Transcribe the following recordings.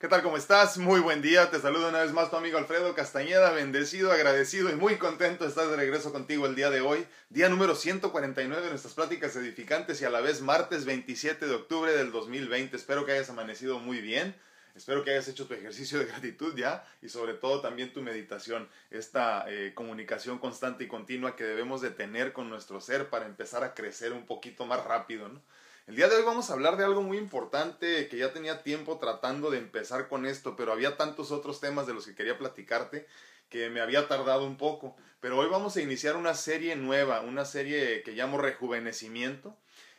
¿Qué tal? ¿Cómo estás? Muy buen día. Te saludo una vez más tu amigo Alfredo Castañeda, bendecido, agradecido y muy contento de estar de regreso contigo el día de hoy, día número 149 de nuestras pláticas edificantes y a la vez martes 27 de octubre del 2020. Espero que hayas amanecido muy bien. Espero que hayas hecho tu ejercicio de gratitud ya y sobre todo también tu meditación, esta eh, comunicación constante y continua que debemos de tener con nuestro ser para empezar a crecer un poquito más rápido, ¿no? El día de hoy vamos a hablar de algo muy importante que ya tenía tiempo tratando de empezar con esto, pero había tantos otros temas de los que quería platicarte que me había tardado un poco. Pero hoy vamos a iniciar una serie nueva, una serie que llamo Rejuvenecimiento.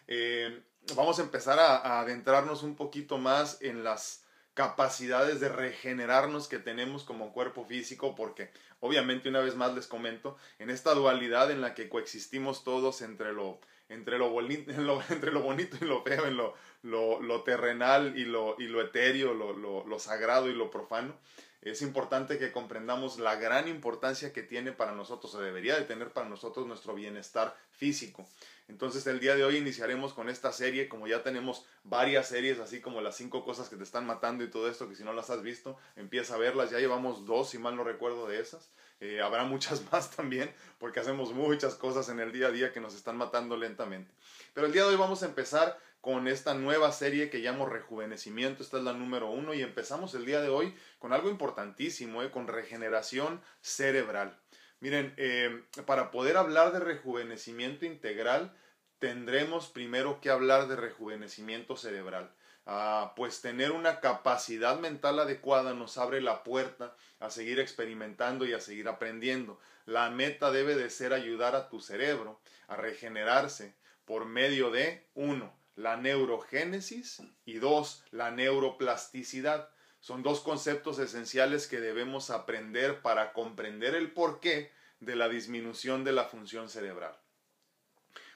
Eh, vamos a empezar a, adentrarnos un poquito más en las capacidades de regenerarnos que tenemos como cuerpo físico, porque obviamente una vez más les comento, en esta dualidad en la que coexistimos todos entre lo entre lo, bonito, entre lo bonito y lo feo, en lo, lo, terrenal y lo, y lo etéreo, lo, lo, sagrado y lo profano. Es importante que comprendamos la gran importancia que tiene para nosotros, o debería de tener para nosotros nuestro bienestar físico. Entonces el día de hoy iniciaremos con esta serie, como ya tenemos varias series, así como las cinco cosas que te están matando y todo esto, que si no las has visto, empieza a verlas, ya llevamos dos, si mal no recuerdo, de esas. Eh, habrá muchas más también, porque hacemos muchas cosas en el día a día que nos están matando lentamente. Pero el día de hoy vamos a empezar con esta nueva serie que llamo Rejuvenecimiento. Esta es la número uno y empezamos el día de hoy con algo importantísimo, eh, con regeneración cerebral. Miren, eh, para poder hablar de rejuvenecimiento integral, tendremos primero que hablar de rejuvenecimiento cerebral. Ah, pues tener una capacidad mental adecuada nos abre la puerta a seguir experimentando y a seguir aprendiendo. La meta debe de ser ayudar a tu cerebro a regenerarse por medio de, uno, la neurogénesis y dos, la neuroplasticidad. Son dos conceptos esenciales que debemos aprender para comprender el porqué de la disminución de la función cerebral.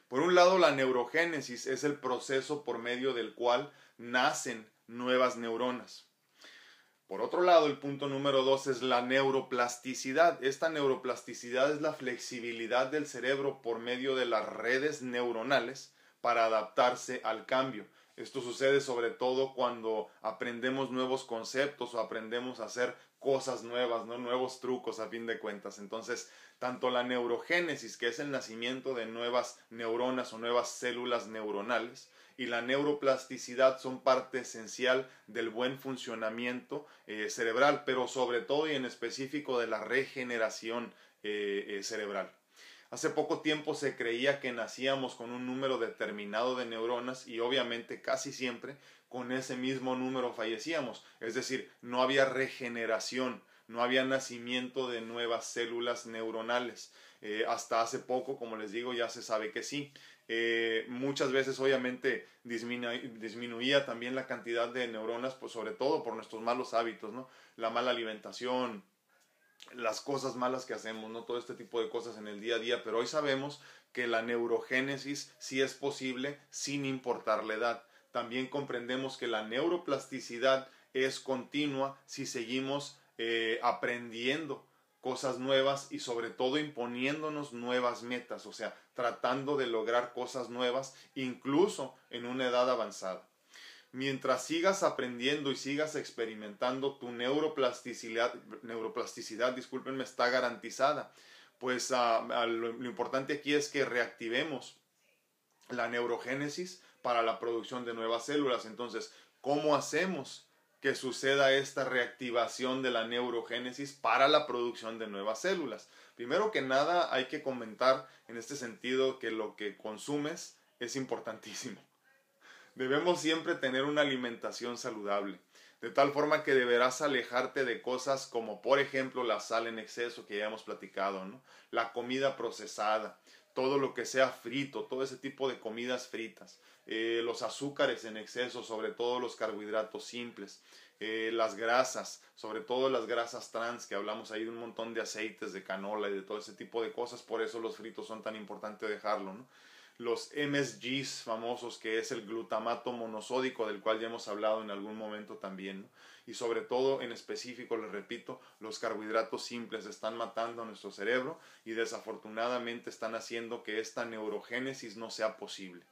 Por un lado, la neurogénesis es el proceso por medio del cual nacen nuevas neuronas. Por otro lado, el punto número dos es la neuroplasticidad. Esta neuroplasticidad es la flexibilidad del cerebro por medio de las redes neuronales para adaptarse al cambio. Esto sucede sobre todo cuando aprendemos nuevos conceptos o aprendemos a hacer cosas nuevas, ¿no? nuevos trucos a fin de cuentas. Entonces, tanto la neurogénesis, que es el nacimiento de nuevas neuronas o nuevas células neuronales, y la neuroplasticidad son parte esencial del buen funcionamiento eh, cerebral, pero sobre todo y en específico de la regeneración eh, eh, cerebral. Hace poco tiempo se creía que nacíamos con un número determinado de neuronas y obviamente casi siempre con ese mismo número fallecíamos. Es decir, no había regeneración, no había nacimiento de nuevas células neuronales. hasta hace poco, como les digo, ya se sabe que sí. Eh, muchas veces obviamente disminuía también la cantidad de neuronas, pues sobre todo por nuestros malos hábitos, ¿no? La mala alimentación, las cosas malas que hacemos, ¿no? Todo este tipo de cosas en el día a día, pero hoy sabemos que la neurogénesis sí es posible sin importar la edad. También comprendemos que la neuroplasticidad es continua si seguimos eh, aprendiendo cosas nuevas y sobre todo imponiéndonos nuevas metas, o sea, tratando de lograr cosas nuevas incluso en una edad avanzada. Mientras sigas aprendiendo y sigas experimentando, tu neuroplasticidad, neuroplasticidad discúlpenme, está garantizada. Pues ah, lo importante aquí es que reactivemos la neurogénesis para la producción de nuevas células. Entonces, ¿cómo hacemos que suceda esta reactivación de la neurogénesis para la producción de nuevas células. Primero que nada hay que comentar en este sentido que lo que consumes es importantísimo. Debemos siempre tener una alimentación saludable, de tal forma que deberás alejarte de cosas como por ejemplo la sal en exceso que ya hemos platicado, ¿no? la comida procesada, todo lo que sea frito, todo ese tipo de comidas fritas, eh, los azúcares en exceso, sobre todo los carbohidratos simples, eh, las grasas, sobre todo las grasas trans, que hablamos ahí de un montón de aceites, de canola y de todo ese tipo de cosas, por eso los fritos son tan importantes dejarlo. Los MSGs famosos, que es el glutamato monosódico, del cual ya hemos hablado en algún momento también, y sobre todo en específico, les repito, los carbohidratos simples están matando a nuestro cerebro y desafortunadamente están haciendo que esta neurogénesis no sea posible.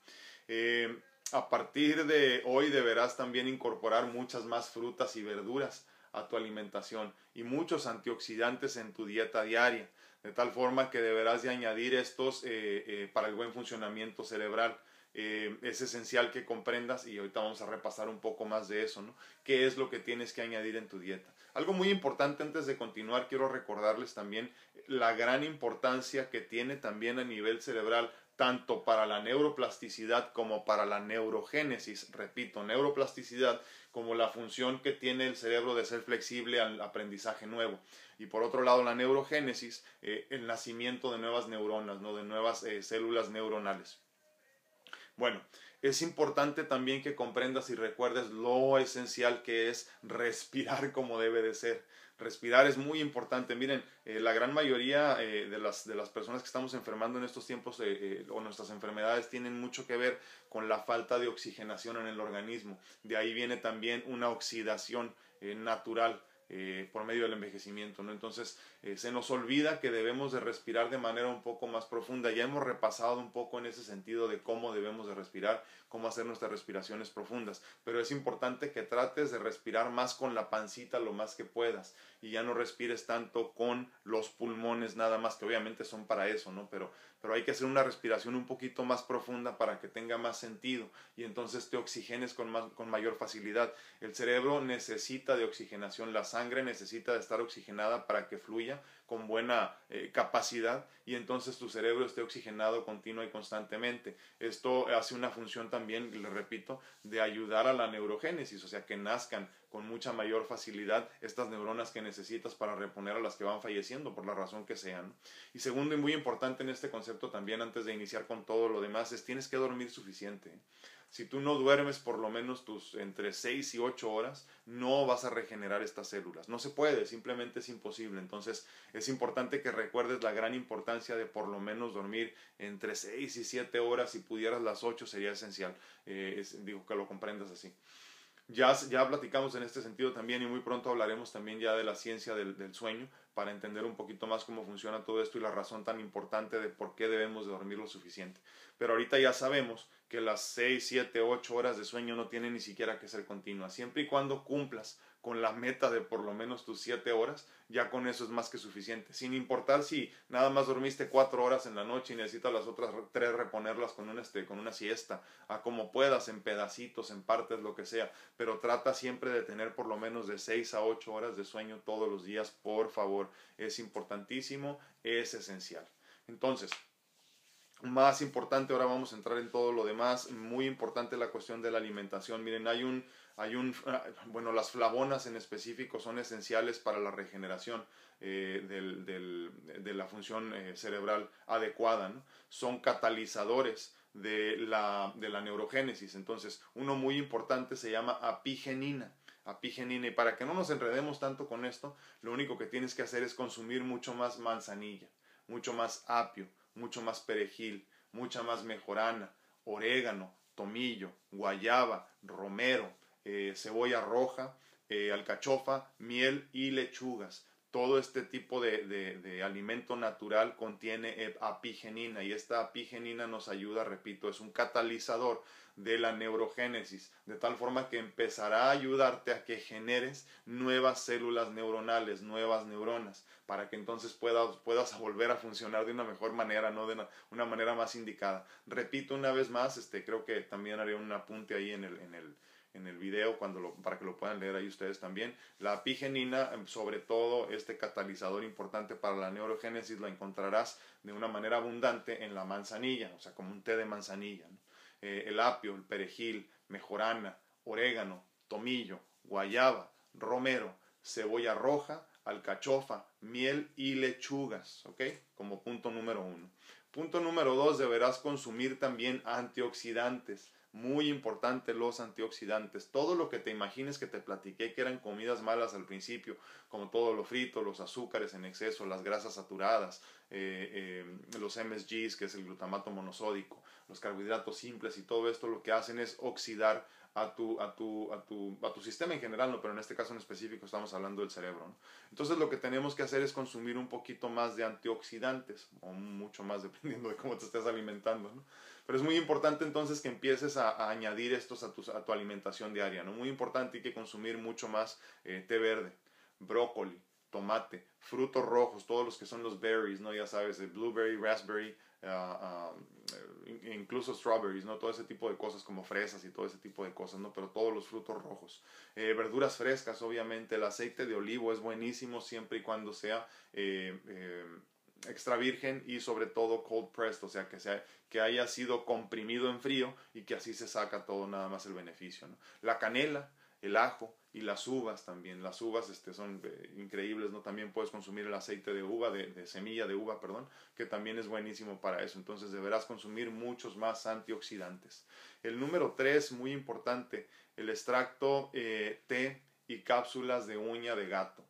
Eh, A partir de hoy deberás también incorporar muchas más frutas y verduras a tu alimentación y muchos antioxidantes en tu dieta diaria, de tal forma que deberás de añadir estos eh, eh, para el buen funcionamiento cerebral. Eh, es esencial que comprendas y ahorita vamos a repasar un poco más de eso, ¿no? ¿Qué es lo que tienes que añadir en tu dieta? Algo muy importante antes de continuar, quiero recordarles también la gran importancia que tiene también a nivel cerebral tanto para la neuroplasticidad como para la neurogénesis. Repito, neuroplasticidad como la función que tiene el cerebro de ser flexible al aprendizaje nuevo. Y por otro lado, la neurogénesis, eh, el nacimiento de nuevas neuronas, ¿no? de nuevas eh, células neuronales. Bueno, es importante también que comprendas y recuerdes lo esencial que es respirar como debe de ser. Respirar es muy importante. Miren, eh, la gran mayoría eh, de, las, de las personas que estamos enfermando en estos tiempos eh, o nuestras enfermedades tienen mucho que ver con la falta de oxigenación en el organismo. De ahí viene también una oxidación natural eh, por medio del envejecimiento, ¿no? Entonces eh, se nos olvida que debemos de respirar de manera un poco más profunda. Ya hemos repasado un poco en ese sentido de cómo debemos de respirar, cómo hacer nuestras respiraciones profundas, pero es importante que trates de respirar más con la pancita lo más que puedas y ya no respires tanto con los pulmones nada más, que obviamente son para eso, ¿no? Pero, pero hay que hacer una respiración un poquito más profunda para que tenga más sentido y entonces te oxigenes con, más, con mayor facilidad. El cerebro necesita de oxigenación, la sangre necesita de estar oxigenada para que fluya con buena eh, capacidad y entonces tu cerebro esté oxigenado continua y constantemente. Esto hace una función también, le repito, de ayudar a la neurogénesis, o sea, que nazcan con mucha mayor facilidad estas neuronas que necesitas para reponer a las que van falleciendo por la razón que sean. Y segundo y muy importante en este concepto también antes de iniciar con todo lo demás es tienes que dormir suficiente. Si tú no duermes por lo menos tus entre 6 y 8 horas, no vas a regenerar estas células. No se puede, simplemente es imposible. Entonces es importante que recuerdes la gran importancia de por lo menos dormir entre 6 y 7 horas. Si pudieras las 8 sería esencial. Eh, digo que lo comprendas así. Ya, ya platicamos en este sentido también y muy pronto hablaremos también ya de la ciencia del, del, sueño para entender un poquito más cómo funciona todo esto y la razón tan importante de por qué debemos de dormir lo suficiente. Pero ahorita ya sabemos que las 6, 7, 8 horas de sueño no tienen ni siquiera que ser continuas. Siempre y cuando cumplas con la meta de por lo menos tus 7 horas, ya con eso es más que suficiente. Sin importar si nada más dormiste 4 horas en la noche y necesitas las otras 3 reponerlas con una, este, con una siesta, a como puedas, en pedacitos, en partes, lo que sea. Pero trata siempre de tener por lo menos de 6 a 8 horas de sueño todos los días, por favor. Es importantísimo, es esencial. Entonces, más importante, ahora vamos a entrar en todo lo demás, muy importante la cuestión de la alimentación. Miren, hay un, hay un, ah, bueno, las flavonas en específico son esenciales para la regeneración eh, del, de la función eh, cerebral adecuada, son catalizadores de la, de la neurogénesis. Entonces, uno muy importante se llama apigenina apigenina. Y para que no nos enredemos tanto con esto, lo único que tienes que hacer es consumir mucho más manzanilla, mucho más apio, mucho más perejil, mucha más mejorana, orégano, tomillo, guayaba, romero, eh, cebolla roja, eh, alcachofa, miel y lechugas. Todo este tipo de, de, alimento natural contiene apigenina y esta apigenina nos ayuda, repito, es un catalizador de la neurogénesis, de tal forma que empezará a ayudarte a que generes nuevas células neuronales, nuevas neuronas, para que entonces puedas, puedas volver a funcionar de una mejor manera, no de una, manera más indicada. Repito una vez más, este, creo que también haré un apunte ahí en el, en el, en el video cuando para que lo puedan leer ahí ustedes también. La apigenina, em, sobre todo este catalizador importante para la neurogénesis, lo encontrarás de una manera abundante en la manzanilla, o sea, como un té de manzanilla. Eh, el apio, el perejil, mejorana, orégano, tomillo, guayaba, romero, cebolla roja, alcachofa, miel y lechugas, ¿ok? Como punto número uno. Punto número dos, deberás consumir también antioxidantes. Muy importante los antioxidantes. Todo lo que te imagines que te platiqué que eran comidas malas al principio, como todo lo frito, los azúcares en exceso, las grasas saturadas, eh, eh, los MSGs, que es el glutamato monosódico, los carbohidratos simples y todo esto lo que hacen es oxidar a tu, a tu, a tu, a tu sistema en general, ¿no? pero en este caso en específico estamos hablando del cerebro. Entonces lo que tenemos que hacer es consumir un poquito más de antioxidantes, o mucho más dependiendo de cómo te estés alimentando. Pero es muy importante entonces que empieces a, añadir estos a tu, a tu, alimentación diaria. ¿no? Muy importante hay que consumir mucho más eh, té verde, brócoli, tomate, frutos rojos, todos los que son los berries, ¿no? Ya sabes, el blueberry, raspberry, uh, incluso strawberries, ¿no? Todo ese tipo de cosas como fresas y todo ese tipo de cosas, ¿no? Pero todos los frutos rojos. Eh, verduras frescas, obviamente. El aceite de olivo es buenísimo siempre y cuando sea extra virgen y sobre todo cold pressed, o sea, que, sea, que haya sido comprimido en frío y que así se saca todo nada más el beneficio. La canela, el ajo, y las uvas también. Las uvas este, son eh, increíbles, ¿no? También puedes consumir el aceite de uva, de, semilla de uva, perdón, que también es buenísimo para eso. Entonces deberás consumir muchos más antioxidantes. El número tres, muy importante, el extracto eh, té y cápsulas de uña de gato.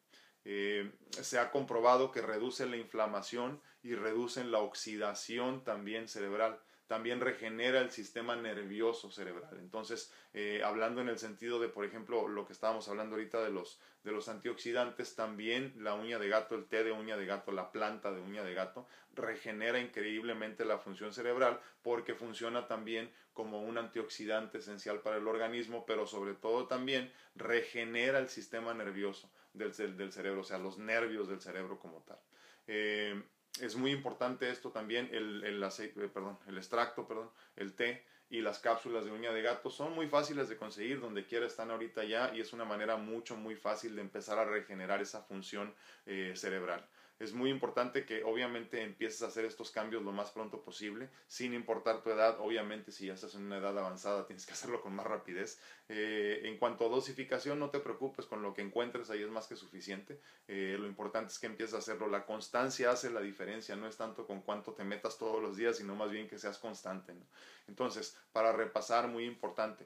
Eh, se ha comprobado que reduce la inflamación y reducen la oxidación también cerebral también regenera el sistema nervioso cerebral. Entonces, eh, hablando en el sentido de, por ejemplo, lo que estábamos hablando ahorita de los, de los antioxidantes, también la uña de gato, el té de uña de gato, la planta de uña de gato, regenera increíblemente la función cerebral porque funciona también como un antioxidante esencial para el organismo, pero sobre todo también regenera el sistema nervioso del, del cerebro, o sea, los nervios del cerebro como tal. Eh, es muy importante esto también, el, el aceite, eh, perdón, el extracto, perdón, el té y las cápsulas de uña de gato son muy fáciles de conseguir donde quiera están ahorita ya y es una manera mucho muy fácil de empezar a regenerar esa función eh, cerebral es muy importante que obviamente empieces a hacer estos cambios lo más pronto posible, sin importar tu edad. Obviamente, si ya estás en una edad avanzada, tienes que hacerlo con más rapidez. Eh, en cuanto a dosificación, no te preocupes con lo que encuentres, ahí es más que suficiente. Eh, lo importante es que empieces a hacerlo. La constancia hace la diferencia, no es tanto con cuánto te metas todos los días, sino más bien que seas constante. Entonces, para repasar, muy importante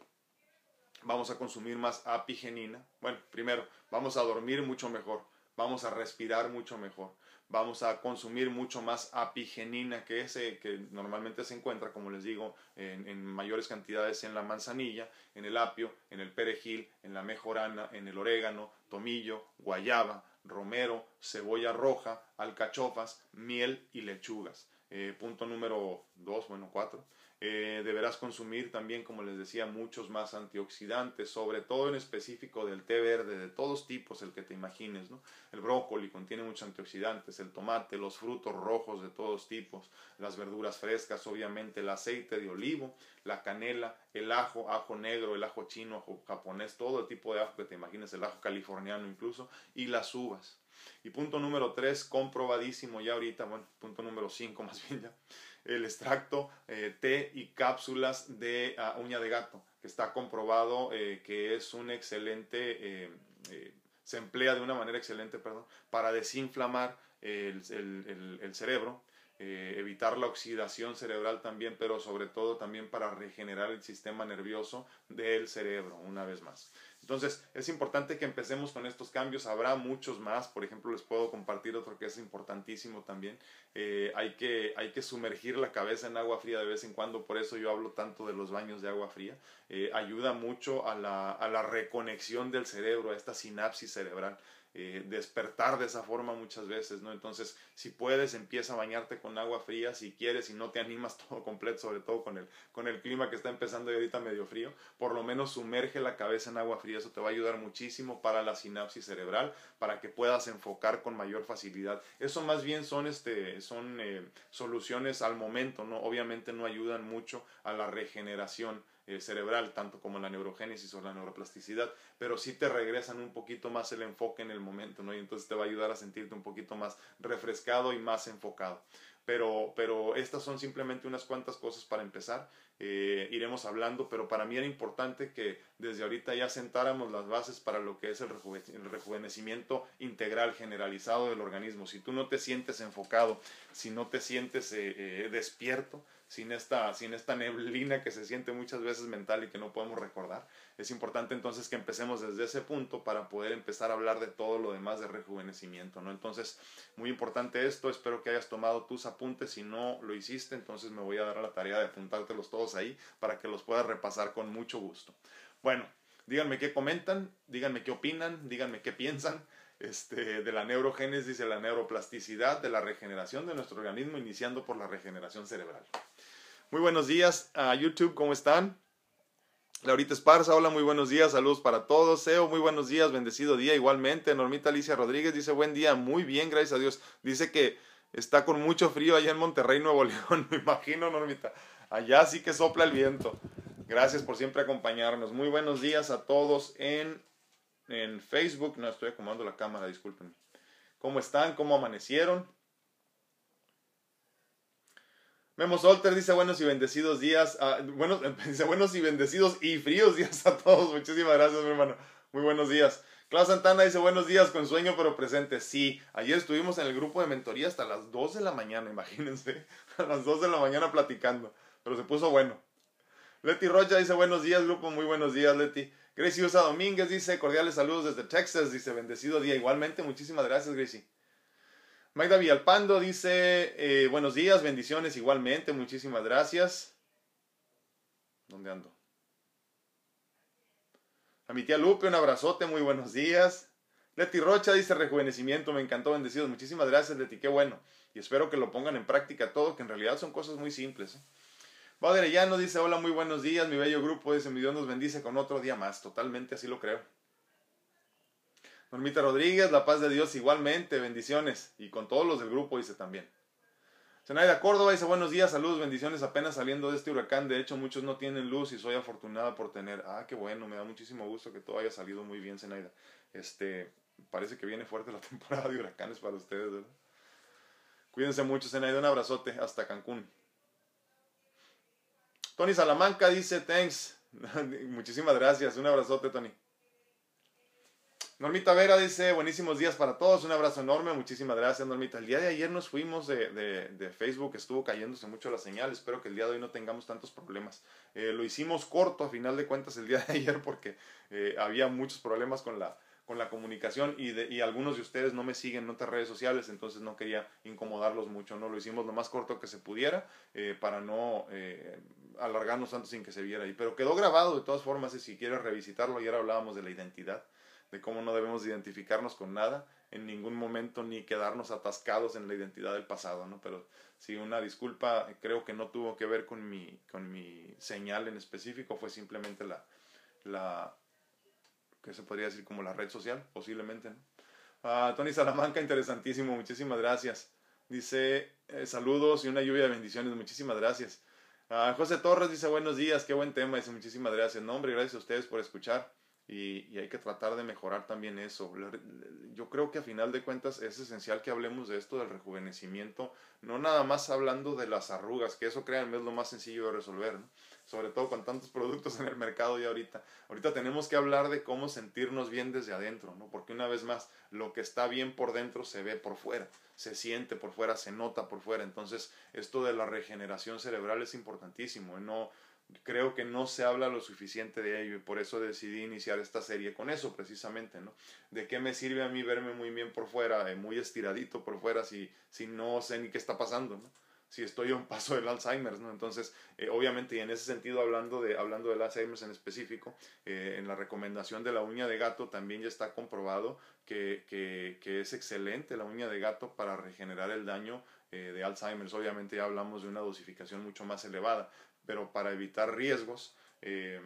vamos a consumir más apigenina. Bueno, primero, vamos a dormir mucho mejor vamos a respirar mucho mejor, vamos a consumir mucho más apigenina que ese que normalmente se encuentra, como les digo, en, mayores cantidades en la manzanilla, en el apio, en el perejil, en la mejorana, en el orégano, tomillo, guayaba, romero, cebolla roja, alcachofas, miel y lechugas. Eh, punto número dos, bueno, cuatro. Eh, deberás consumir también, como les decía, muchos más antioxidantes, sobre todo en específico del té verde, de todos tipos, el que te imagines, ¿no? El brócoli contiene muchos antioxidantes, el tomate, los frutos rojos de todos tipos, las verduras frescas, obviamente, el aceite de olivo, la canela, el ajo, ajo negro, el ajo chino, japonés, todo tipo de ajo que te imagines, el ajo californiano incluso, y las uvas. Y punto número tres, comprobadísimo ya ahorita, bueno, punto número cinco más bien ya, el extracto, eh, té y cápsulas de ah, uña de gato, que está comprobado eh, que es un excelente, eh, se emplea de una manera excelente, perdón, para desinflamar el, el cerebro, evitar la oxidación cerebral también, pero sobre todo también para regenerar el sistema nervioso del cerebro, una vez más. Entonces, es importante que empecemos con estos cambios. Habrá muchos más. Por ejemplo, les puedo compartir otro que es importantísimo también. Eh, hay, que, hay que sumergir la cabeza en agua fría de vez en cuando. Por eso yo hablo tanto de los baños de agua fría. Eh, ayuda mucho a la, a la reconexión del cerebro, a esta sinapsis cerebral. Eh, despertar de esa forma muchas veces, ¿no? Entonces, si puedes, empieza a bañarte con agua fría, si quieres, y no te animas todo completo, sobre todo con el, con el clima que está empezando ahorita medio frío, por lo menos sumerge la cabeza en agua fría, eso te va a ayudar muchísimo para la sinapsis cerebral, para que puedas enfocar con mayor facilidad. Eso más bien son, este, son eh, soluciones al momento, ¿no? Obviamente no ayudan mucho a la regeneración eh, cerebral, tanto como la neurogénesis o la neuroplasticidad, pero sí te regresan un poquito más el enfoque en el momento, ¿no? Y entonces te va a ayudar a sentirte un poquito más refrescado y más enfocado. Pero, pero estas son simplemente unas cuantas cosas para empezar. Eh, iremos hablando, pero para mí era importante que desde ahorita ya sentáramos las bases para lo que es el, rejuvenecimiento integral generalizado del organismo. Si tú no te sientes enfocado, si no te sientes eh, despierto, sin esta, sin esta neblina que se siente muchas veces mental y que no podemos recordar, es importante entonces que empecemos desde ese punto para poder empezar a hablar de todo lo demás de rejuvenecimiento, ¿no? Entonces, muy importante esto, espero que hayas tomado tus apuntes, si no lo hiciste, entonces me voy a dar a la tarea de apuntártelos todos ahí para que los puedas repasar con mucho gusto. Bueno, díganme qué comentan, díganme qué opinan, díganme qué piensan este, de la neurogénesis, de la neuroplasticidad, de la regeneración de nuestro organismo, iniciando por la regeneración cerebral. Muy buenos días a YouTube, ¿cómo están? Laurita Esparza, hola, muy buenos días, saludos para todos. Seo, muy buenos días, bendecido día igualmente. Normita Alicia Rodríguez dice, buen día, muy bien, gracias a Dios. Dice que está con mucho frío allá en Monterrey, Nuevo León, me imagino, Normita. Allá sí que sopla el viento. Gracias por siempre acompañarnos. Muy buenos días a todos en, en Facebook. No estoy acomodando la cámara, discúlpenme. ¿Cómo están? ¿Cómo amanecieron? Memo Solter dice buenos y bendecidos días. Ah, bueno, dice buenos y bendecidos y fríos días a todos. Muchísimas gracias, mi hermano. Muy buenos días. Clau Santana dice buenos días con sueño pero presente. Sí, ayer estuvimos en el grupo de mentoría hasta las 2 de la mañana, imagínense. A las 2 de la mañana platicando. Pero se puso bueno. Leti Rocha dice buenos días, grupo. Muy buenos días, Leti. Gracie Usa Domínguez dice cordiales saludos desde Texas. Dice bendecido día. Igualmente, muchísimas gracias, Gracie. Magda Villalpando dice, eh, buenos días, bendiciones igualmente, muchísimas gracias. ¿Dónde ando? A mi tía Lupe, un abrazote, muy buenos días. Leti Rocha dice, rejuvenecimiento, me encantó, bendecidos. Muchísimas gracias, Leti, qué bueno. Y espero que lo pongan en práctica todo, que en realidad son cosas muy simples. ¿eh? Llano dice, hola, muy buenos días, mi bello grupo, dice, mi Dios nos bendice con otro día más. Totalmente así lo creo. Normita Rodríguez, la paz de Dios igualmente, bendiciones. Y con todos los del grupo dice también. Zenaida Córdoba dice buenos días, saludos, bendiciones apenas saliendo de este huracán. De hecho, muchos no tienen luz y soy afortunada por tener. Ah, qué bueno, me da muchísimo gusto que todo haya salido muy bien, Zenaida. Este, parece que viene fuerte la temporada de huracanes para ustedes, ¿verdad? Cuídense mucho, Zenaida, un abrazote hasta Cancún. Tony Salamanca dice, thanks. Muchísimas gracias, un abrazote, Tony. Normita Vera dice, buenísimos días para todos, un abrazo enorme, muchísimas gracias Normita. El día de ayer nos fuimos de, de, Facebook, estuvo cayéndose mucho la señal, espero que el día de hoy no tengamos tantos problemas. Eh, lo hicimos corto a final de cuentas el día de ayer porque eh, había muchos problemas con la, con la comunicación y, de, y algunos de ustedes no me siguen en otras redes sociales, entonces no quería incomodarlos mucho, ¿no? Lo hicimos lo más corto que se pudiera eh, para no alargarnos tanto sin que se viera ahí. Pero quedó grabado de todas formas y si quieres revisitarlo, ayer hablábamos de la identidad de cómo no debemos identificarnos con nada en ningún momento ni quedarnos atascados en la identidad del pasado, ¿no? Pero si una disculpa creo que no tuvo que ver con mi, con mi señal en específico, fue simplemente la, la, que se podría decir como la red social, posiblemente, ¿no? Ah, Tony Salamanca, interesantísimo, muchísimas gracias. Dice, eh, saludos y una lluvia de bendiciones, muchísimas gracias. Ah, José Torres dice, buenos días, qué buen tema, dice, muchísimas gracias. No, hombre, gracias a ustedes por escuchar y, hay que tratar de mejorar también eso. Yo creo que a final de cuentas es esencial que hablemos de esto del rejuvenecimiento, no nada más hablando de las arrugas, que eso créanme es lo más sencillo de resolver, sobre todo con tantos productos en el mercado y ahorita. Ahorita tenemos que hablar de cómo sentirnos bien desde adentro, ¿no? porque una vez más, lo que está bien por dentro se ve por fuera, se siente por fuera, se nota por fuera. Entonces, esto de la regeneración cerebral es importantísimo, no creo que no se habla lo suficiente de ello y por eso decidí iniciar esta serie con eso precisamente, ¿no? ¿De qué me sirve a mí verme muy bien por fuera, eh, muy estiradito por fuera si, si no sé ni qué está pasando, ¿no? Si estoy a un paso del Alzheimer, ¿no? Entonces, eh, obviamente, y en ese sentido, hablando, de, hablando del Alzheimer en específico, eh, en la recomendación de la uña de gato también ya está comprobado que, que, que es excelente la uña de gato para regenerar el daño de Alzheimer. Obviamente ya hablamos de una dosificación mucho más elevada, pero para evitar riesgos eh,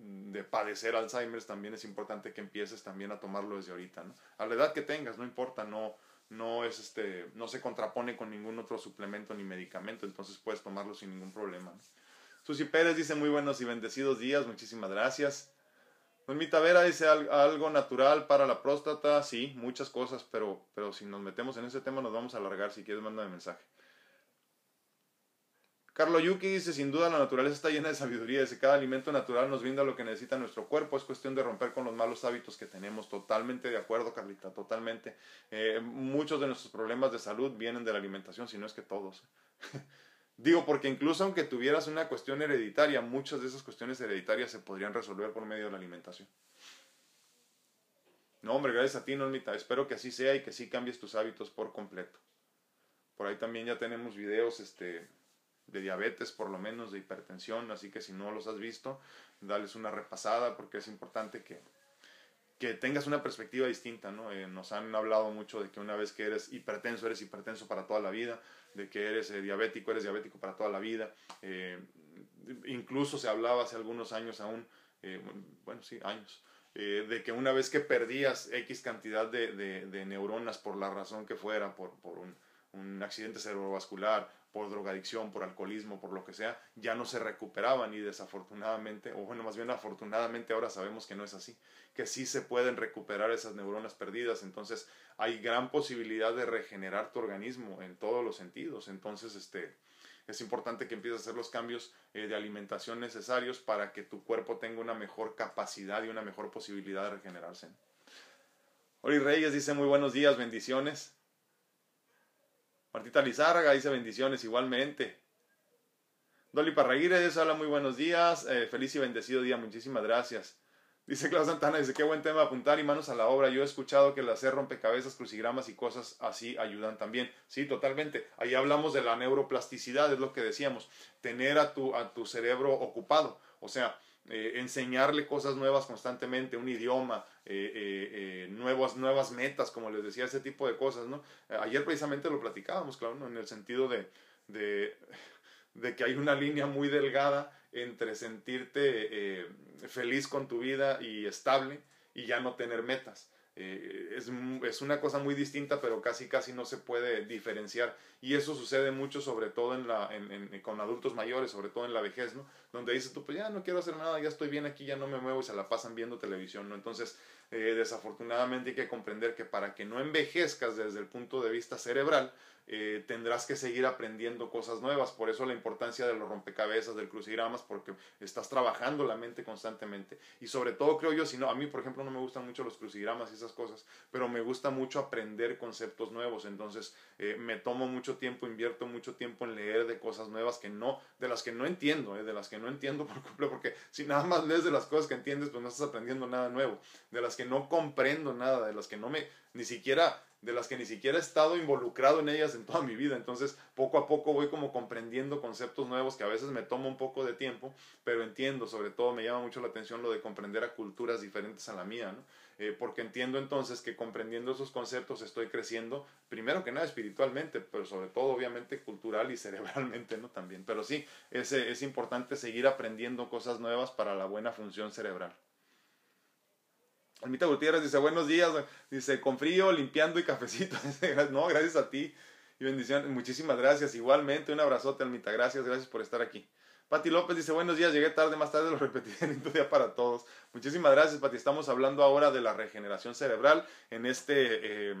de padecer Alzheimer también es importante que empieces también a tomarlo desde ahorita, ¿no? A la edad que tengas, no importa, no, no, es este, no se contrapone con ningún otro suplemento ni medicamento, entonces puedes tomarlo sin ningún problema. Susi Pérez dice muy buenos y bendecidos días, muchísimas gracias. Normita Vera dice algo natural para la próstata, sí, muchas cosas, pero, pero si nos metemos en ese tema nos vamos a alargar, si quieres mándame mensaje. Carlo Yuki dice, sin duda la naturaleza está llena de sabiduría, dice, cada alimento natural nos brinda lo que necesita nuestro cuerpo, es cuestión de romper con los malos hábitos que tenemos, totalmente de acuerdo Carlita, totalmente. Eh, muchos de nuestros problemas de salud vienen de la alimentación, si no es que todos. Digo, porque incluso aunque tuvieras una cuestión hereditaria, muchas de esas cuestiones hereditarias se podrían resolver por medio de la alimentación. No, hombre, gracias a ti, Normita. Espero que así sea y que sí cambies tus hábitos por completo. Por ahí también ya tenemos videos este, de diabetes, por lo menos, de hipertensión, así que si no los has visto, dales una repasada porque es importante que, que tengas una perspectiva distinta, ¿no? Eh, nos han hablado mucho de que una vez que eres hipertenso, eres hipertenso para toda la vida, de que eres eh, diabético, eres diabético para toda la vida. Eh, incluso se hablaba hace algunos años aún, bueno, sí, años, de que una vez que perdías X cantidad de, de, neuronas por la razón que fuera, por, por un, un, accidente cerebrovascular, por drogadicción, por alcoholismo, por lo que sea, ya no se recuperaban y desafortunadamente, o bueno, más bien afortunadamente ahora sabemos que no es así, que sí se pueden recuperar esas neuronas perdidas, entonces hay gran posibilidad de regenerar tu organismo en todos los sentidos, entonces este es importante que empieces a hacer los cambios eh, de alimentación necesarios para que tu cuerpo tenga una mejor capacidad y una mejor posibilidad de regenerarse. Ori Reyes dice muy buenos días, bendiciones. Martita Lizárraga dice bendiciones igualmente. Dolly Parraguirre dice hola, muy buenos días, eh, feliz y bendecido día, muchísimas gracias. Dice Claudio Santana, dice, qué buen tema apuntar y manos a la obra. Yo he escuchado que el hacer rompecabezas, crucigramas y cosas así ayudan también. Sí, totalmente. Ahí hablamos de la neuroplasticidad, es lo que decíamos. Tener a tu, a tu cerebro ocupado. O sea, eh, enseñarle cosas nuevas constantemente, un idioma, eh, eh, nuevas, nuevas metas, como les decía, ese tipo de cosas, ¿no? ayer precisamente lo platicábamos, claro, en el sentido de, de, de que hay una línea muy delgada entre sentirte feliz con tu vida y estable y ya no tener metas. Eh, es, es, una cosa muy distinta, pero casi casi no se puede diferenciar. Y eso sucede mucho, sobre todo en la, en, con adultos mayores, sobre todo en la vejez, ¿no? Donde dices tú, pues ya no quiero hacer nada, ya estoy bien aquí, ya no me muevo y se la pasan viendo televisión, ¿no? Entonces, eh, desafortunadamente hay que comprender que para que no envejezcas desde el punto de vista cerebral, eh, tendrás que seguir aprendiendo cosas nuevas. Por eso la importancia de los rompecabezas, del crucigramas, porque estás trabajando la mente constantemente. Y sobre todo creo yo, si no, a mí por ejemplo no me gustan mucho los crucigramas y esas cosas, pero me gusta mucho aprender conceptos nuevos. Entonces eh, me tomo mucho tiempo, invierto mucho tiempo en leer de cosas nuevas que no, de las que no entiendo, eh, de las que no entiendo por completo, porque si nada más lees de las cosas que entiendes, pues no estás aprendiendo nada nuevo. De las que no comprendo nada, de las que no me, ni siquiera de las que ni siquiera he estado involucrado en ellas en toda mi vida. Entonces, poco a poco voy como comprendiendo conceptos nuevos que a veces me toma un poco de tiempo, pero entiendo, sobre todo me llama mucho la atención lo de comprender a culturas diferentes a la mía, ¿no? Eh, porque entiendo entonces que comprendiendo esos conceptos estoy creciendo, primero que nada espiritualmente, pero sobre todo obviamente cultural y cerebralmente, ¿no? También. Pero sí, es, es importante seguir aprendiendo cosas nuevas para la buena función cerebral. Almita Gutiérrez dice, buenos días, dice, con frío, limpiando y cafecito. no, gracias a ti y bendiciones. Muchísimas gracias. Igualmente, un abrazote, Almita. Gracias, gracias por estar aquí. Pati López dice, buenos días, llegué tarde, más tarde lo repetiré en tu día para todos. Muchísimas gracias, Pati. Estamos hablando ahora de la regeneración cerebral en este, eh,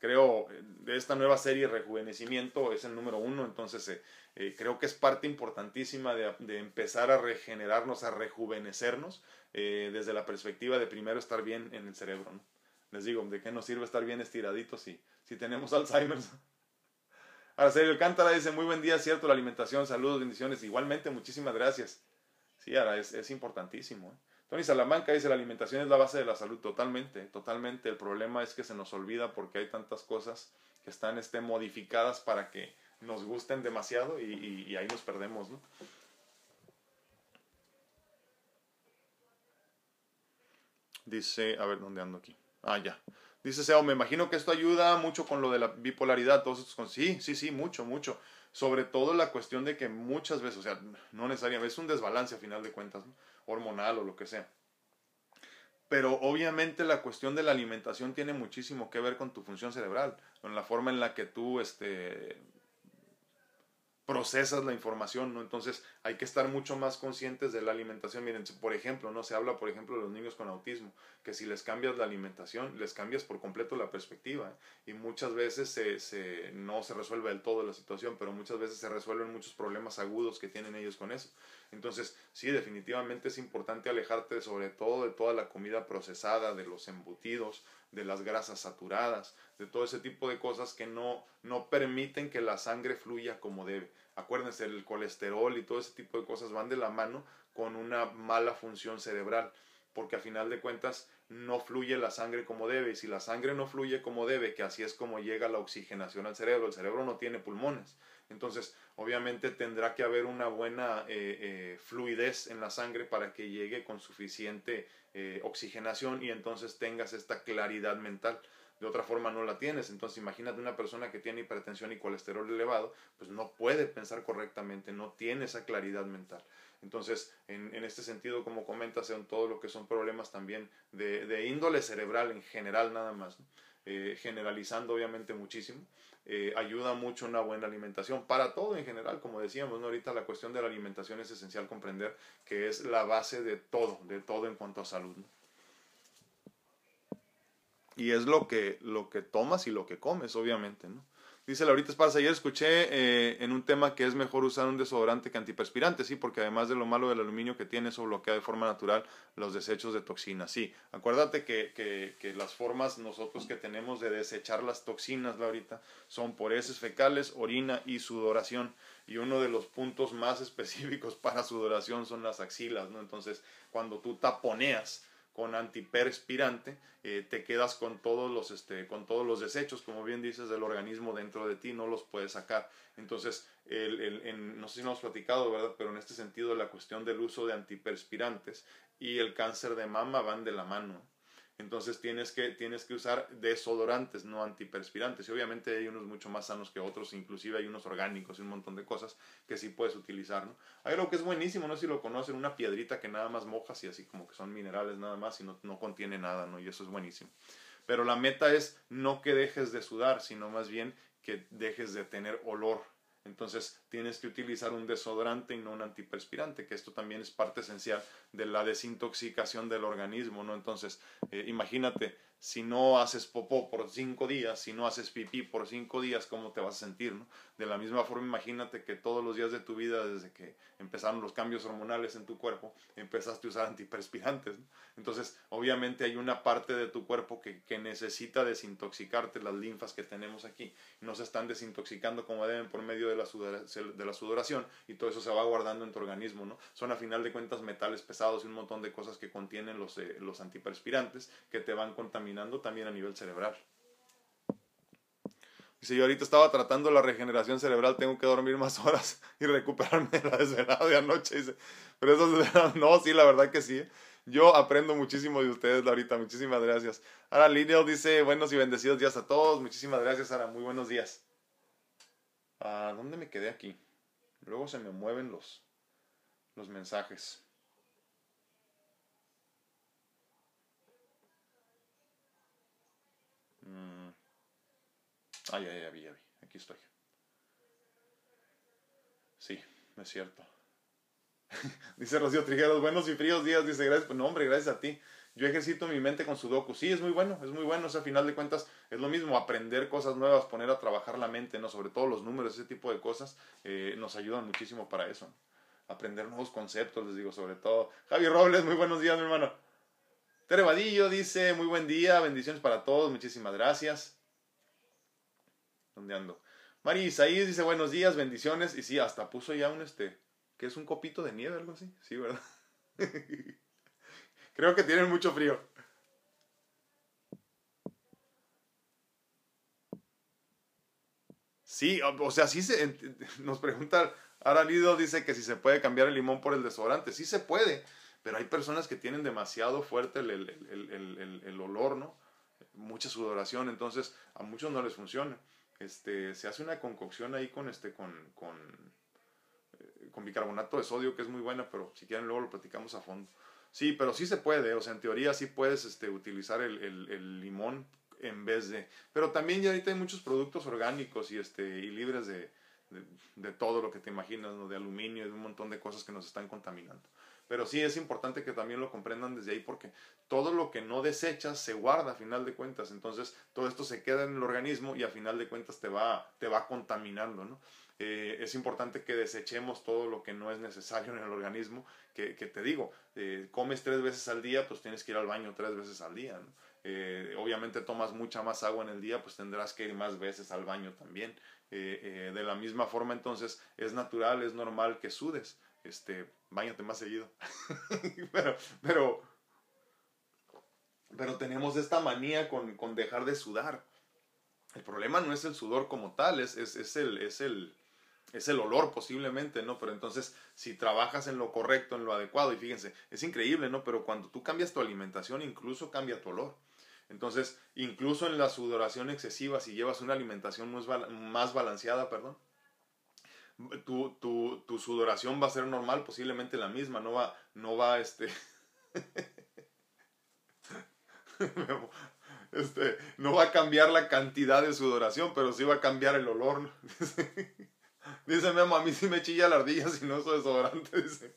creo, de esta nueva serie Rejuvenecimiento, es el número uno, entonces eh, eh, creo que es parte importantísima de, empezar a regenerarnos, a rejuvenecernos eh, desde la perspectiva de primero estar bien en el cerebro. ¿no? Les digo, ¿de qué nos sirve estar bien estiraditos si, si tenemos Alzheimer? Araceli Cántara dice, muy buen día, cierto, la alimentación, saludos, bendiciones. Igualmente, muchísimas gracias. Sí, ahora es, es importantísimo. ¿eh? Tony Salamanca dice, la alimentación es la base de la salud, totalmente, totalmente. El problema es que se nos olvida porque hay tantas cosas que están este, modificadas para que nos gusten demasiado y, y, ahí nos perdemos, ¿no? Dice, a ver, ¿dónde ando aquí? Ah, ya. Dice Seo, me imagino que esto ayuda mucho con lo de la bipolaridad, todos estos Sí, sí, sí, mucho, mucho. Sobre todo la cuestión de que muchas veces, o sea, no necesariamente, es un desbalance a final de cuentas, hormonal o lo que sea. Pero obviamente la cuestión de la alimentación tiene muchísimo que ver con tu función cerebral, con la forma en la que tú este, procesas la información, ¿no? Entonces hay que estar mucho más conscientes de la alimentación. Miren, por ejemplo, ¿no? Se habla, por ejemplo, de los niños con autismo, que si les cambias la alimentación, les cambias por completo la perspectiva. ¿eh? Y muchas veces se, se, no se resuelve del todo la situación, pero muchas veces se resuelven muchos problemas agudos que tienen ellos con eso. Entonces, sí, definitivamente es importante alejarte sobre todo de toda la comida procesada, de los embutidos, de las grasas saturadas, de todo ese tipo de cosas que no, no permiten que la sangre fluya como debe. Acuérdense, el colesterol y todo ese tipo de cosas van de la mano con una mala función cerebral, porque a final de cuentas no fluye la sangre como debe, y si la sangre no fluye como debe, que así es como llega la oxigenación al cerebro, el cerebro no tiene pulmones, entonces obviamente tendrá que haber una buena eh, eh, fluidez en la sangre para que llegue con suficiente eh, oxigenación y entonces tengas esta claridad mental de otra forma no la tienes. Entonces imagínate una persona que tiene hipertensión y colesterol elevado, pues no puede pensar correctamente, no tiene esa claridad mental. Entonces, en, este sentido, como comentas, son todo lo que son problemas también de, índole cerebral en general nada más, eh, generalizando obviamente muchísimo. Eh, ayuda mucho una buena alimentación para todo en general, como decíamos, ¿no? ahorita la cuestión de la alimentación es esencial comprender que es la base de todo, de todo en cuanto a salud. Y es lo que, lo que tomas y lo que comes, obviamente, ¿no? Dice Laurita Esparza, ayer escuché eh, en un tema que es mejor usar un desodorante que antiperspirante, sí, porque además de lo malo del aluminio que tiene, eso bloquea de forma natural los desechos de toxinas, sí. Acuérdate que, que, que las formas nosotros que tenemos de desechar las toxinas, Laurita, son por heces fecales, orina y sudoración. Y uno de los puntos más específicos para sudoración son las axilas, ¿no? Entonces, cuando tú taponeas, con antiperspirante, eh, te quedas con todos, los, este, con todos los desechos, como bien dices, del organismo dentro de ti, no los puedes sacar. Entonces, el, el, no sé si no hemos platicado, ¿verdad? Pero en este sentido, la cuestión del uso de antiperspirantes y el cáncer de mama van de la mano. Entonces tienes que, tienes que usar desodorantes, no antiperspirantes. Y obviamente hay unos mucho más sanos que otros, inclusive hay unos orgánicos y un montón de cosas que sí puedes utilizar. ¿no? Hay algo que es buenísimo, no sé si lo conocen, una piedrita que nada más mojas y así como que son minerales nada más y no, no contiene nada, ¿no? Y eso es buenísimo. Pero la meta es no que dejes de sudar, sino más bien que dejes de tener olor entonces tienes que utilizar un desodorante y no un antiperspirante, que esto también es parte esencial de la desintoxicación del organismo, ¿no? Entonces, eh, imagínate, si no haces popó por cinco días, si no haces pipí por cinco días, ¿cómo te vas a sentir? ¿no? De la misma forma, imagínate que todos los días de tu vida, desde que empezaron los cambios hormonales en tu cuerpo, empezaste a usar antiperspirantes. Entonces, obviamente hay una parte de tu cuerpo que, que, necesita desintoxicarte, las linfas que tenemos aquí, no se están desintoxicando como deben por medio de la, de la sudoración y todo eso se va guardando en tu organismo. ¿no? Son a final de cuentas metales pesados y un montón de cosas que contienen los, eh, los antiperspirantes que te van contaminando también a nivel cerebral. Dice, yo ahorita estaba tratando la regeneración cerebral, tengo que dormir más horas y recuperarme de la desvelada de anoche. Dice, pero eso, no, sí, la verdad que sí. Yo aprendo muchísimo de ustedes, ahorita. Muchísimas gracias. Ahora Lino dice, buenos y bendecidos días a todos. Muchísimas gracias, Sara. Muy buenos días. ¿A dónde me quedé aquí? Luego se me mueven los, los mensajes. Ah, ya, ya vi, ya vi. Aquí estoy. Sí, es cierto. dice Rocío Trigueros, buenos y fríos días. Dice, gracias. Pues no, hombre, gracias a ti. Yo ejercito mi mente con Sudoku. Sí, es muy bueno, es muy bueno. O sea, a final de cuentas, es lo mismo aprender cosas nuevas, poner a trabajar la mente, ¿no? Sobre todo los números, ese tipo de cosas, eh, nos ayudan muchísimo para eso. Aprender nuevos conceptos, les digo, sobre todo. Javi Robles, muy buenos días, mi hermano. Tere Vadillo dice, muy buen día, bendiciones para todos, muchísimas gracias. ¿Dónde ando? Mari Isaías dice, buenos días, bendiciones. Y sí, hasta puso ya un, este, que es un copito de nieve, algo así. Sí, ¿verdad? Creo que tienen mucho frío. Sí, o sea, sí se, nos pregunta, Aralido dice que si se puede cambiar el limón por el desodorante. Sí se puede pero hay personas que tienen demasiado fuerte el, el, el, olor, ¿no? Mucha sudoración, entonces a muchos no les funciona. Este, se hace una concocción ahí con, este, con, con, eh, con bicarbonato de sodio, que es muy buena, pero si quieren luego lo platicamos a fondo. Sí, pero sí se puede, o sea, en teoría sí puedes este, utilizar el, limón en vez de... Pero también ya ahorita hay muchos productos orgánicos y, este, y libres de, de, todo lo que te imaginas, ¿no? de aluminio de un montón de cosas que nos están contaminando. Pero sí es importante que también lo comprendan desde ahí porque todo lo que no desechas se guarda a final de cuentas. Entonces todo esto se queda en el organismo y a final de cuentas te va, te va contaminando. ¿no? Eh, es importante que desechemos todo lo que no es necesario en el organismo, que, te digo, eh, comes tres veces al día, pues tienes que ir al baño tres veces al día. Eh, obviamente tomas mucha más agua en el día, pues tendrás que ir más veces al baño también. de la misma forma, entonces, es natural, es normal que sudes. Este, bañate más seguido. pero, pero, pero tenemos esta manía con, con dejar de sudar. El problema no es el sudor como tal, es, es, es, el, es, el, es el olor posiblemente, ¿no? Pero entonces, si trabajas en lo correcto, en lo adecuado, y fíjense, es increíble, ¿no? Pero cuando tú cambias tu alimentación, incluso cambia tu olor. Entonces, incluso en la sudoración excesiva, si llevas una alimentación más balanceada, perdón, tu, tu, tu, sudoración va a ser normal, posiblemente la misma, no va, no va, este... este, no va a cambiar la cantidad de sudoración, pero sí va a cambiar el olor. Dice, Memo, a mí sí me chilla la ardilla si no soy desodorante. Dice.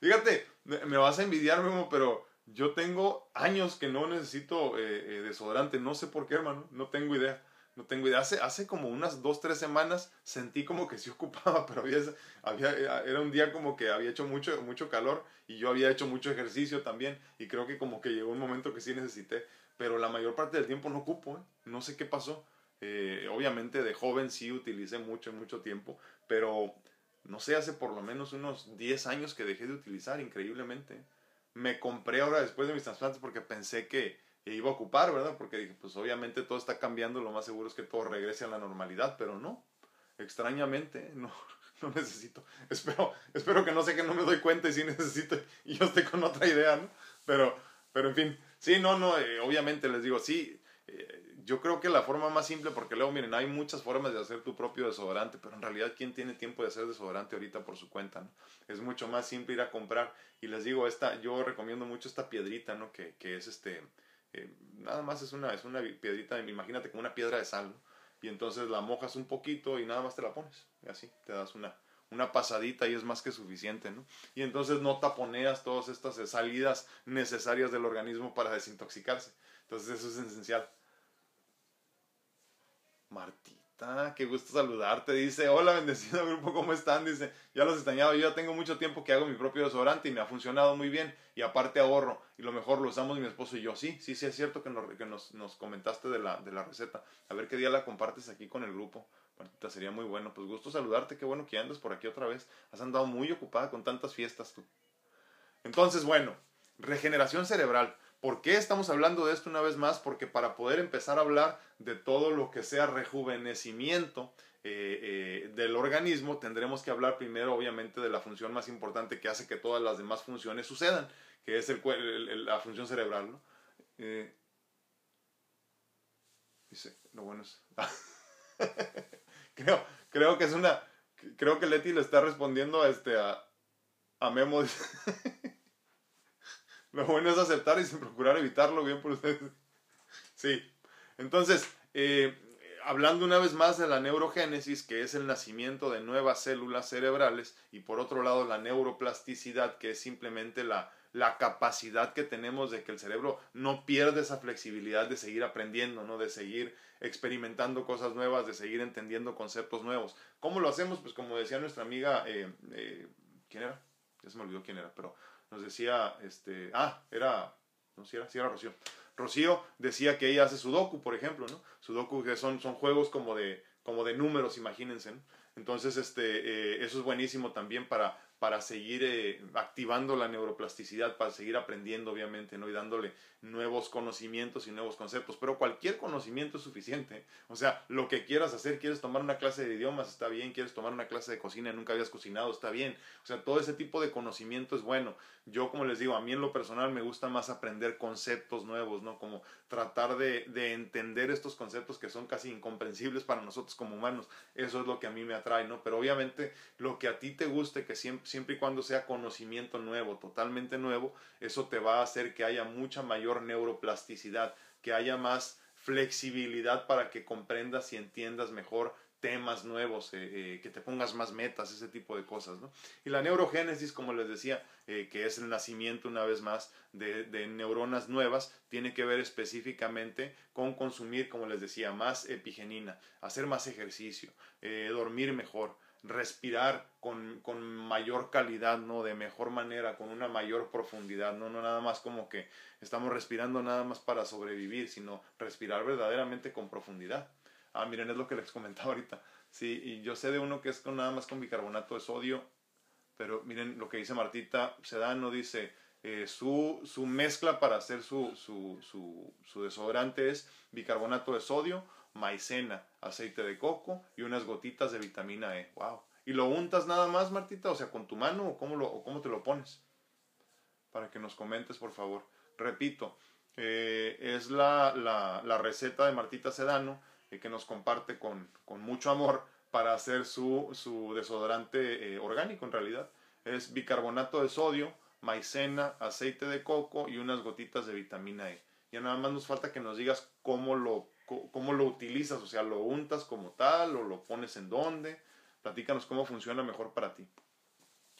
Fíjate, me vas a envidiar, Memo, pero yo tengo años que no necesito eh, eh, desodorante. No sé por qué, hermano. No tengo idea. No tengo idea. Hace, hace como unas dos, tres semanas sentí como que sí ocupaba, pero había, había, era un día como que había hecho mucho, mucho calor y yo había hecho mucho ejercicio también y creo que como que llegó un momento que sí necesité pero la mayor parte del tiempo no ocupo, ¿eh? no sé qué pasó. Eh, obviamente de joven sí utilicé mucho, mucho tiempo, pero no sé, hace por lo menos unos 10 años que dejé de utilizar, increíblemente. Me compré ahora después de mis trasplantes porque pensé que iba a ocupar, ¿verdad? Porque dije, pues obviamente todo está cambiando, lo más seguro es que todo regrese a la normalidad, pero no, extrañamente, no, no necesito. Espero, espero que no sé que no me doy cuenta y sí necesito y yo estoy con otra idea, ¿no? Pero, pero en fin, Sí, no, no, eh, obviamente les digo, sí, eh, yo creo que la forma más simple, porque luego miren, hay muchas formas de hacer tu propio desodorante, pero en realidad, ¿quién tiene tiempo de hacer desodorante ahorita por su cuenta? ¿no? Es mucho más simple ir a comprar. Y les digo, esta, yo recomiendo mucho esta piedrita, ¿no? Que, que es este, eh, nada más es una, es una piedrita, imagínate como una piedra de sal. Y entonces la mojas un poquito y nada más te la pones. Y así, te das una, una pasadita y es más que suficiente, ¿no? Y entonces no taponeas todas estas salidas necesarias del organismo para desintoxicarse. Entonces eso es esencial. Martita, qué gusto saludarte. Dice, hola bendecido grupo, ¿cómo están? Dice, ya los extrañaba, yo ya tengo mucho tiempo que hago mi propio desodorante y me ha funcionado muy bien y aparte ahorro y lo mejor lo usamos mi esposo y yo. Sí, sí, sí es cierto que nos, que nos, comentaste de la, de la receta. A ver qué día la compartes aquí con el grupo. Martita, sería muy bueno. Pues gusto saludarte, qué bueno que andas por aquí otra vez. Has andado muy ocupada con tantas fiestas tú. Entonces, bueno, regeneración cerebral. ¿Por qué estamos hablando de esto una vez más? Porque para poder empezar a hablar de todo lo que sea rejuvenecimiento eh, eh, del organismo, tendremos que hablar primero, obviamente, de la función más importante que hace que todas las demás funciones sucedan, que es la función cerebral. ¿no? Eh, dice, lo bueno es... creo, creo que es una. Creo que Leti le está respondiendo este a, a Memo. Lo bueno es aceptar y sin procurar evitarlo, bien por ustedes. Sí. Entonces, eh, hablando una vez más de la neurogénesis, que es el nacimiento de nuevas células cerebrales, y por otro lado la neuroplasticidad, que es simplemente la, la capacidad que tenemos de que el cerebro no pierde esa flexibilidad de seguir aprendiendo, ¿no? de seguir experimentando cosas nuevas, de seguir entendiendo conceptos nuevos. ¿Cómo lo hacemos? Pues como decía nuestra amiga, eh, eh, ¿quién era? Ya se me olvidó quién era, pero nos decía, este, ah, era, no si era, si era Rocío. Rocío decía que ella hace sudoku, por ejemplo, ¿no? Sudoku que son, son juegos como de, como de números, imagínense, ¿no? Entonces, este, eh, eso es buenísimo también para, para seguir eh, activando la neuroplasticidad, para seguir aprendiendo, obviamente, ¿no? Y dándole nuevos conocimientos y nuevos conceptos. Pero cualquier conocimiento es suficiente. O sea, lo que quieras hacer, quieres tomar una clase de idiomas, está bien, quieres tomar una clase de cocina, nunca habías cocinado, está bien. O sea, todo ese tipo de conocimiento es bueno. Yo, como les digo, a mí en lo personal me gusta más aprender conceptos nuevos, ¿no? Como tratar de, de entender estos conceptos que son casi incomprensibles para nosotros como humanos. Eso es lo que a mí me atrae, ¿no? Pero obviamente lo que a ti te guste, que siempre siempre y cuando sea conocimiento nuevo, totalmente nuevo, eso te va a hacer que haya mucha mayor neuroplasticidad, que haya más flexibilidad para que comprendas y entiendas mejor temas nuevos, eh, que te pongas más metas, ese tipo de cosas. ¿no? Y la neurogénesis, como les decía, que es el nacimiento una vez más de, neuronas nuevas, tiene que ver específicamente con consumir, como les decía, más epigenina, hacer más ejercicio, dormir mejor, respirar con, con, mayor calidad, ¿no? De mejor manera, con una mayor profundidad, ¿no? No nada más como que estamos respirando nada más para sobrevivir, sino respirar verdaderamente con profundidad. Ah, miren, es lo que les comentaba ahorita. Sí, y yo sé de uno que es con nada más con bicarbonato de sodio, pero miren lo que dice Martita Sedano, dice, eh, su, su, mezcla para hacer su, su, su, su desodorante es bicarbonato de sodio, maicena, aceite de coco y unas gotitas de vitamina E. ¡Wow! ¿Y lo untas nada más, Martita? O sea, con tu mano o cómo, lo, cómo te lo pones? Para que nos comentes, por favor. Repito, eh, es la, la, la, receta de Martita Sedano eh, que nos comparte con, con, mucho amor para hacer su, su desodorante eh, orgánico en realidad. Es bicarbonato de sodio, maicena, aceite de coco y unas gotitas de vitamina E. Ya nada más nos falta que nos digas cómo lo cómo lo utilizas, o sea, lo untas como tal o lo pones en dónde. Platícanos cómo funciona mejor para ti.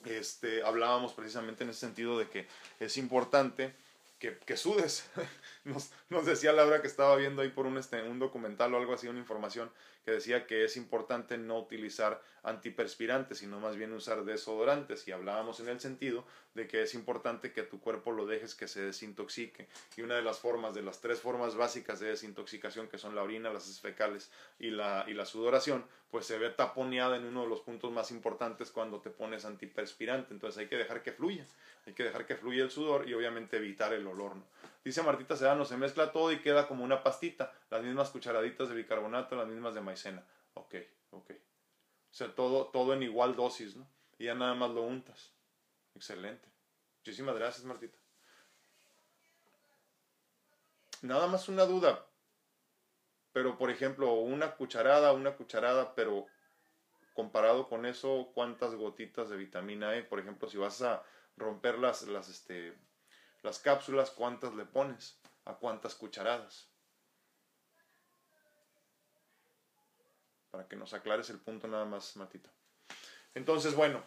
Este, hablábamos precisamente en ese sentido de que es importante que, que sudes. nos, nos, decía Laura que estaba viendo ahí por un, este, un documental o algo así, una información que decía que es importante no utilizar antiperspirantes, sino más bien usar desodorantes. Y hablábamos en el sentido de que es importante que tu cuerpo lo dejes que se desintoxique. Y una de las formas, de las tres formas básicas de desintoxicación, que son la orina, las fecales y la, y la sudoración, pues se ve taponeada en uno de los puntos más importantes cuando te pones antiperspirante. Entonces hay que dejar que fluya, hay que dejar que fluya el sudor y obviamente evitar el olor. Dice Martita Sedano, se mezcla todo y queda como una pastita, las mismas cucharaditas de bicarbonato, las mismas de maicena. Ok, ok. O sea, todo, todo en igual dosis, ¿no? Y ya nada más lo untas. Excelente. Muchísimas gracias, Martita. Nada más una duda. Pero, por ejemplo, una cucharada, una cucharada, pero comparado con eso, ¿cuántas gotitas de vitamina E? Por ejemplo, si vas a romper las, las, este, las cápsulas, ¿cuántas le pones? ¿A cuántas cucharadas? Para que nos aclares el punto nada más, Matita. Entonces, bueno,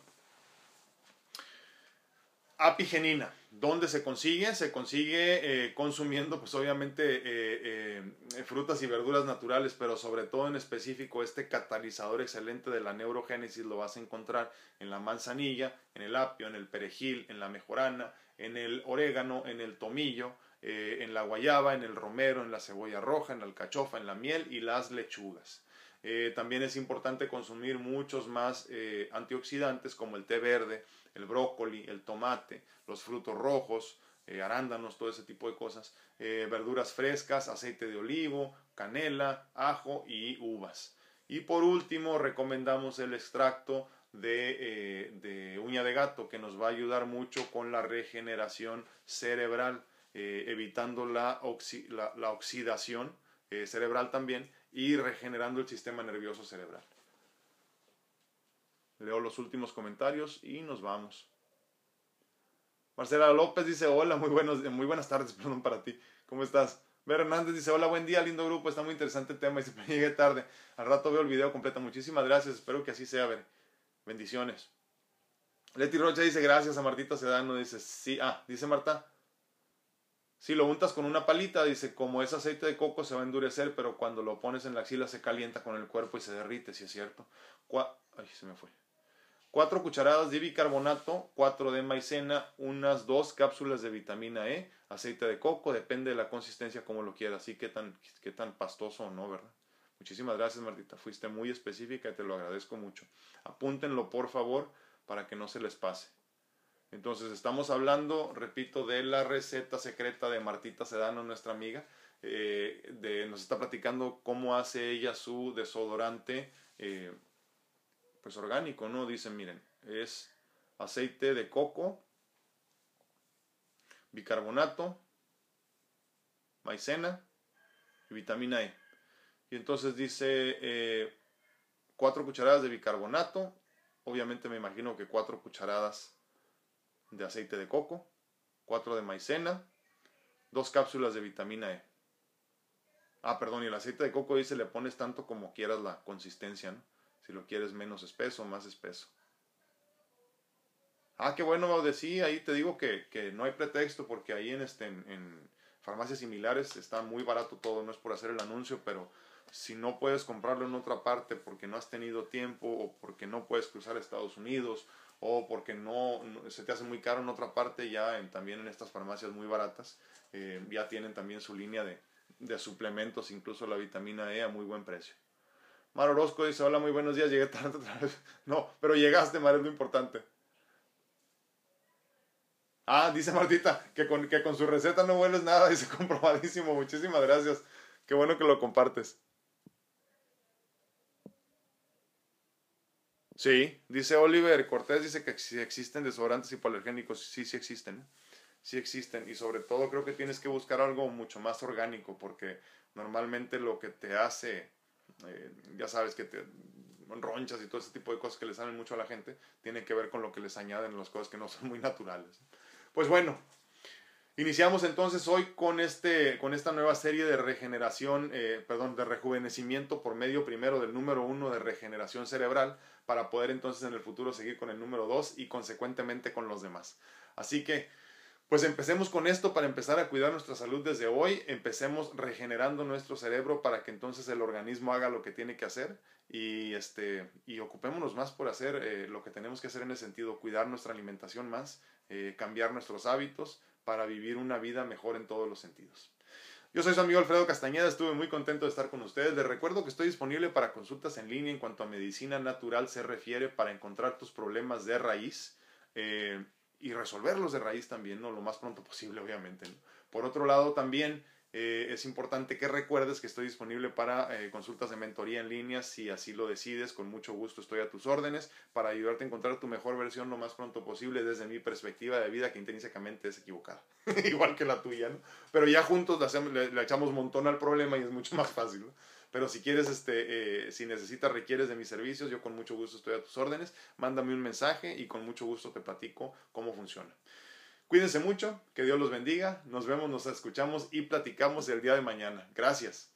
apigenina. ¿Dónde se consigue? Se consigue eh, consumiendo, pues obviamente, eh, eh, frutas y verduras naturales, pero sobre todo en específico este catalizador excelente de la neurogénesis lo vas a encontrar en la manzanilla, en el apio, en el perejil, en la mejorana, en el orégano, en el tomillo, eh, en la guayaba, en el romero, en la cebolla roja, en la alcachofa, en la miel y las lechugas. Eh, también es importante consumir muchos más eh, antioxidantes como el té verde, el brócoli, el tomate, los frutos rojos, arándanos, todo ese tipo de cosas, verduras frescas, aceite de olivo, canela, ajo y uvas. Y por último, recomendamos el extracto de, de, uña de gato que nos va a ayudar mucho con la regeneración cerebral, eh, evitando la, la, oxidación eh, cerebral también y regenerando el sistema nervioso cerebral. Leo los últimos comentarios y nos vamos. Marcela López dice, hola, muy, buenos, muy buenas tardes, perdón para ti. ¿Cómo estás? Ver Hernández dice, hola, buen día, lindo grupo, está muy interesante el tema y siempre llegué tarde. Al rato veo el video completo. Muchísimas gracias, espero que así sea, ver. Bendiciones. Leti Rocha dice gracias a Martita Sedano. Dice, sí, ah, dice Marta. Si lo untas con una palita, dice, como es aceite de coco se va a endurecer, pero cuando lo pones en la axila se calienta con el cuerpo y se derrite, si es cierto. Ay, se me fue. Cuatro cucharadas de bicarbonato, cuatro de maicena, unas dos cápsulas de vitamina E, aceite de coco, depende de la consistencia como lo quieras, así que tan, qué tan pastoso o no, ¿verdad? Muchísimas gracias, Martita. Fuiste muy específica y te lo agradezco mucho. Apúntenlo, por favor, para que no se les pase. Entonces, estamos hablando, repito, de la receta secreta de Martita Sedano, nuestra amiga. Eh, nos está platicando cómo hace ella su desodorante, eh, pues orgánico, ¿no? Dicen, miren, es aceite de coco, bicarbonato, maicena y vitamina E. Y entonces dice eh, cuatro cucharadas de bicarbonato, obviamente me imagino que cuatro cucharadas de aceite de coco, cuatro de maicena, dos cápsulas de vitamina E. Ah, perdón, y el aceite de coco dice le pones tanto como quieras la consistencia, ¿no? Si lo quieres menos espeso, más espeso. Ah, qué bueno, de sí, ahí te digo que, no hay pretexto porque ahí en, este, en, farmacias similares está muy barato todo, no es por hacer el anuncio, pero si no puedes comprarlo en otra parte porque no has tenido tiempo o porque no puedes cruzar Estados Unidos o porque no, se te hace muy caro en otra parte, ya también en estas farmacias muy baratas, eh, ya tienen también su línea de, de suplementos, incluso la vitamina E a muy buen precio. Mar Orozco dice, hola, muy buenos días, llegué tarde otra vez. No, pero llegaste, Mar, es lo importante. Ah, dice Martita, que con, que con su receta no hueles nada, dice comprobadísimo, muchísimas gracias. Qué bueno que lo compartes. Sí, dice Oliver Cortés, dice que si existen desodorantes hipoalergénicos, sí, sí existen sí existen y sobre todo creo que tienes que buscar algo mucho más orgánico porque normalmente lo que te hace, eh, ya sabes que te ronchas y todo ese tipo de cosas que le salen mucho a la gente, tiene que ver con lo que les añaden las cosas que no son muy naturales. Pues bueno, iniciamos entonces hoy con, este, con esta nueva serie de regeneración, eh, perdón, de rejuvenecimiento por medio primero del número uno de regeneración cerebral para poder entonces en el futuro seguir con el número dos y consecuentemente con los demás. Así que pues empecemos con esto para empezar a cuidar nuestra salud desde hoy, empecemos regenerando nuestro cerebro para que entonces el organismo haga lo que tiene que hacer y, este, y ocupémonos más por hacer eh, lo que tenemos que hacer en ese sentido, cuidar nuestra alimentación más, eh, cambiar nuestros hábitos para vivir una vida mejor en todos los sentidos. Yo soy su amigo Alfredo Castañeda, estuve muy contento de estar con ustedes. Les recuerdo que estoy disponible para consultas en línea en cuanto a medicina natural se refiere para encontrar tus problemas de raíz. Eh, y resolverlos de raíz también, ¿no? Lo más pronto posible, obviamente. Por otro lado, también eh, es importante que recuerdes que estoy disponible para eh, consultas de mentoría en línea, si así lo decides, con mucho gusto estoy a tus órdenes para ayudarte a encontrar tu mejor versión lo más pronto posible desde mi perspectiva de vida que intrínsecamente es equivocada, igual que la tuya, ¿no? Pero ya juntos le, le, echamos montón al problema y es mucho más fácil. Pero si quieres, este, eh, si necesitas, requieres de mis servicios, yo con mucho gusto estoy a tus órdenes. Mándame un mensaje y con mucho gusto te platico cómo funciona. Cuídense mucho, que Dios los bendiga. Nos vemos, nos escuchamos y platicamos el día de mañana. Gracias.